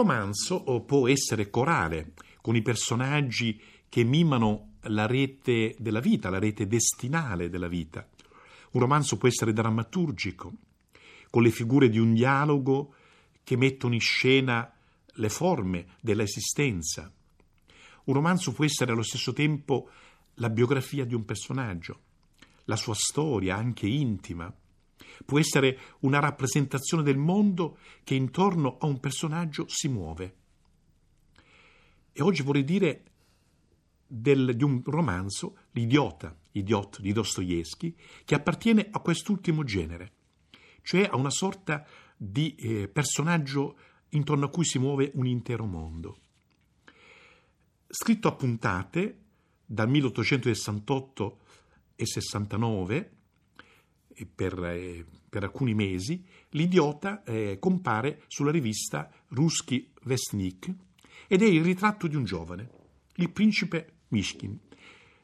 romanzo può essere corale, con i personaggi che mimano la rete della vita, la rete destinale della vita. Un romanzo può essere drammaturgico, con le figure di un dialogo che mettono in scena le forme dell'esistenza. Un romanzo può essere allo stesso tempo la biografia di un personaggio, la sua storia, anche intima. Può essere una rappresentazione del mondo che intorno a un personaggio si muove. E oggi vorrei dire del, di un romanzo, L'idiota, Idiot di Dostoevsky, che appartiene a quest'ultimo genere, cioè a una sorta di eh, personaggio intorno a cui si muove un intero mondo. Scritto a puntate dal 1868 e 69, per, eh, per, alcuni mesi, l'idiota eh, compare sulla rivista Ruski Vestnik ed è il ritratto di un giovane, il principe Mishkin.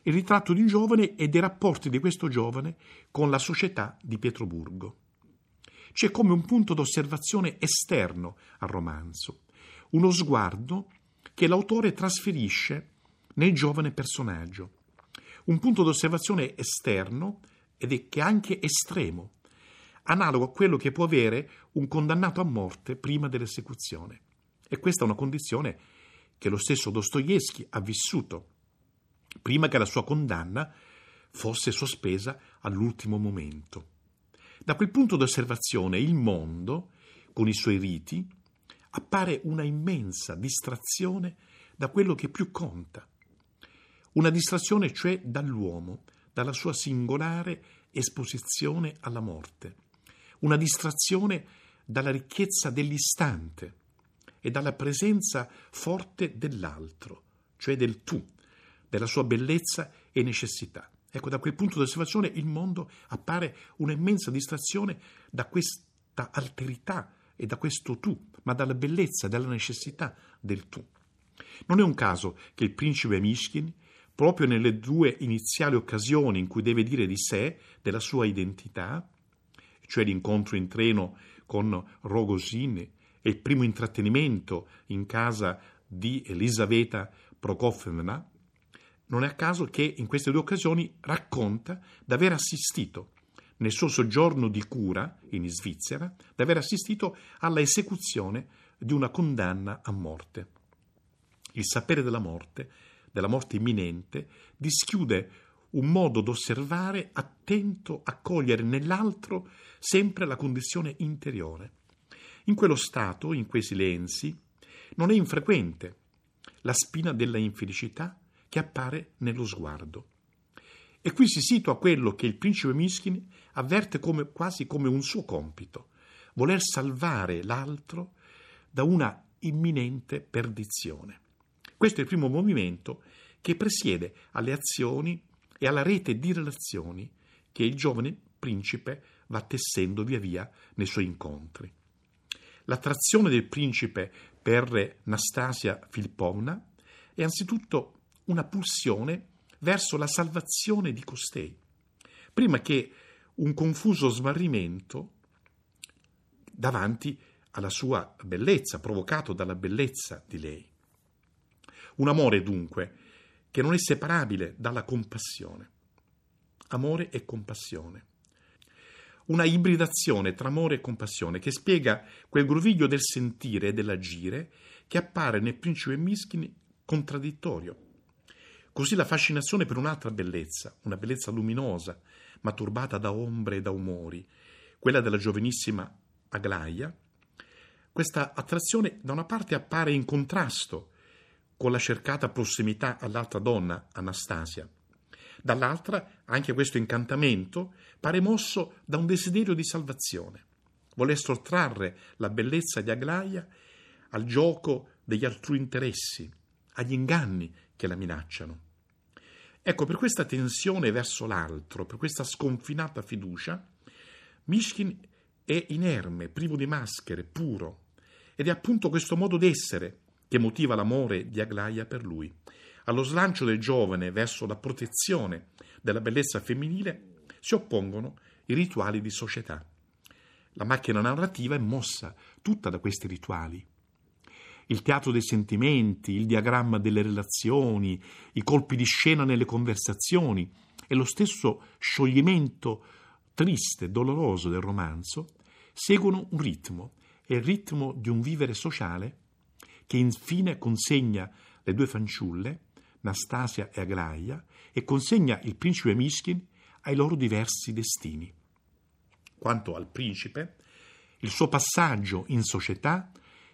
Il ritratto di un giovane e dei rapporti di questo giovane con la società di Pietroburgo. C'è come un punto d'osservazione esterno al romanzo, uno sguardo che l'autore trasferisce nel giovane personaggio. Un punto d'osservazione esterno ed è che anche estremo, analogo a quello che può avere un condannato a morte prima dell'esecuzione. E questa è una condizione che lo stesso Dostoevsky ha vissuto prima che la sua condanna fosse sospesa all'ultimo momento. Da quel punto d'osservazione il mondo, con i suoi riti, appare una immensa distrazione da quello che più conta. Una distrazione cioè dall'uomo, dalla sua singolare esposizione alla morte. Una distrazione dalla ricchezza dell'istante e dalla presenza forte dell'altro, cioè del tu, della sua bellezza e necessità. Ecco, da quel punto di osservazione il mondo appare un'immensa distrazione da questa alterità e da questo tu, ma dalla bellezza, dalla necessità del tu. Non è un caso che il principe Mishkin, proprio nelle due iniziali occasioni in cui deve dire di sé, della sua identità, cioè l'incontro in treno con Rogozin e il primo intrattenimento in casa di Elisaveta Prokofevna, non è a caso che in queste due occasioni racconta di aver assistito nel suo soggiorno di cura in Svizzera, di assistito alla esecuzione di una condanna a morte. Il sapere della morte, della morte imminente, dischiude un modo d'osservare attento a cogliere nell'altro sempre la condizione interiore. In quello stato, in quei silenzi, non è infrequente la spina della infelicità che appare nello sguardo. E qui si situa quello che il principe Miskin avverte come, quasi come un suo compito, voler salvare l'altro da una imminente perdizione. Questo è il primo movimento che presiede alle azioni e alla rete di relazioni che il giovane principe va tessendo via via nei suoi incontri. L'attrazione del principe per Nastasia Filippovna è anzitutto una pulsione verso la salvazione di costei, prima che un confuso smarrimento davanti alla sua bellezza, provocato dalla bellezza di lei. Un amore dunque che non è separabile dalla compassione. Amore e compassione. Una ibridazione tra amore e compassione che spiega quel groviglio del sentire e dell'agire che appare nel principe Miskin contraddittorio Così la fascinazione per un'altra bellezza, una bellezza luminosa, ma turbata da ombre e da umori, quella della giovanissima Aglaia, questa attrazione da una parte appare in contrasto con la cercata prossimità all'altra donna, Anastasia. Dall'altra, anche questo incantamento pare mosso da un desiderio di salvazione. Vuole sottrarre la bellezza di Aglaia al gioco degli altrui interessi, agli inganni che la minacciano. Ecco, per questa tensione verso l'altro, per questa sconfinata fiducia, Mishkin è inerme, privo di maschere, puro. Ed è appunto questo modo d'essere che motiva l'amore di Aglaia per lui. Allo slancio del giovane verso la protezione della bellezza femminile si oppongono i rituali di società. La macchina narrativa è mossa tutta da questi rituali. il teatro dei sentimenti, il diagramma delle relazioni, i colpi di scena nelle conversazioni e lo stesso scioglimento triste, doloroso del romanzo, seguono un ritmo, è il ritmo di un vivere sociale che infine consegna le due fanciulle, Nastasia e Agraia, e consegna il principe Mishkin ai loro diversi destini. Quanto al principe, il suo passaggio in società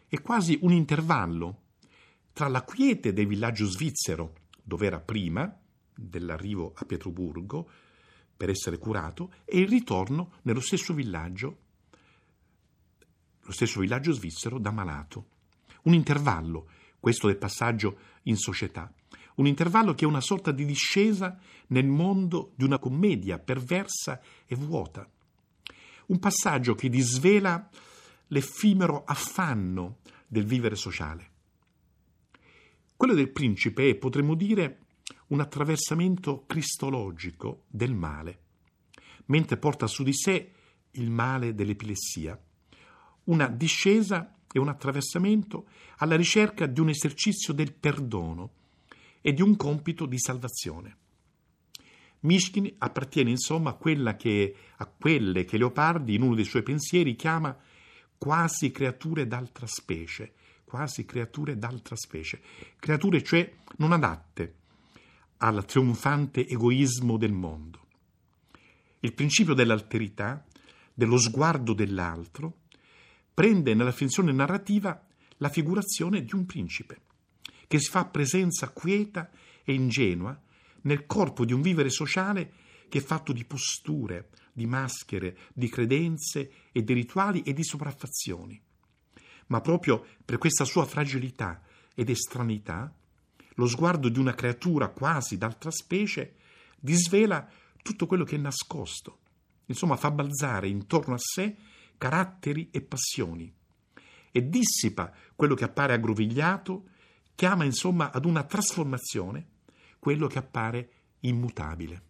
è quasi un intervallo tra la quiete del villaggio svizzero, dove era prima dell'arrivo a Pietroburgo per essere curato, e il ritorno nello stesso villaggio, lo stesso villaggio svizzero da malato. Un intervallo, questo del passaggio in società, un intervallo che è una sorta di discesa nel mondo di una commedia perversa e vuota. Un passaggio che disvela l'effimero affanno del vivere sociale. Quello del principe è, potremmo dire, un attraversamento cristologico del male, mentre porta su di sé il male dell'epilessia, una discesa e un attraversamento alla ricerca di un esercizio del perdono e di un compito di salvazione. Mishkin appartiene insomma a, che, a quelle che Leopardi in uno dei suoi pensieri chiama quasi creature d'altra specie, quasi creature d'altra specie, creature cioè non adatte al trionfante egoismo del mondo. Il principio dell'alterità, dello sguardo dell'altro, prende nella finzione narrativa la figurazione di un principe, che si fa presenza quieta e ingenua nel corpo di un vivere sociale che è fatto di posture, di maschere, di credenze e di rituali e di sopraffazioni. Ma proprio per questa sua fragilità ed estranità, lo sguardo di una creatura quasi d'altra specie disvela tutto quello che è nascosto, insomma fa balzare intorno a sé caratteri e passioni e dissipa quello che appare aggrovigliato, chiama insomma ad una trasformazione quello che appare immutabile.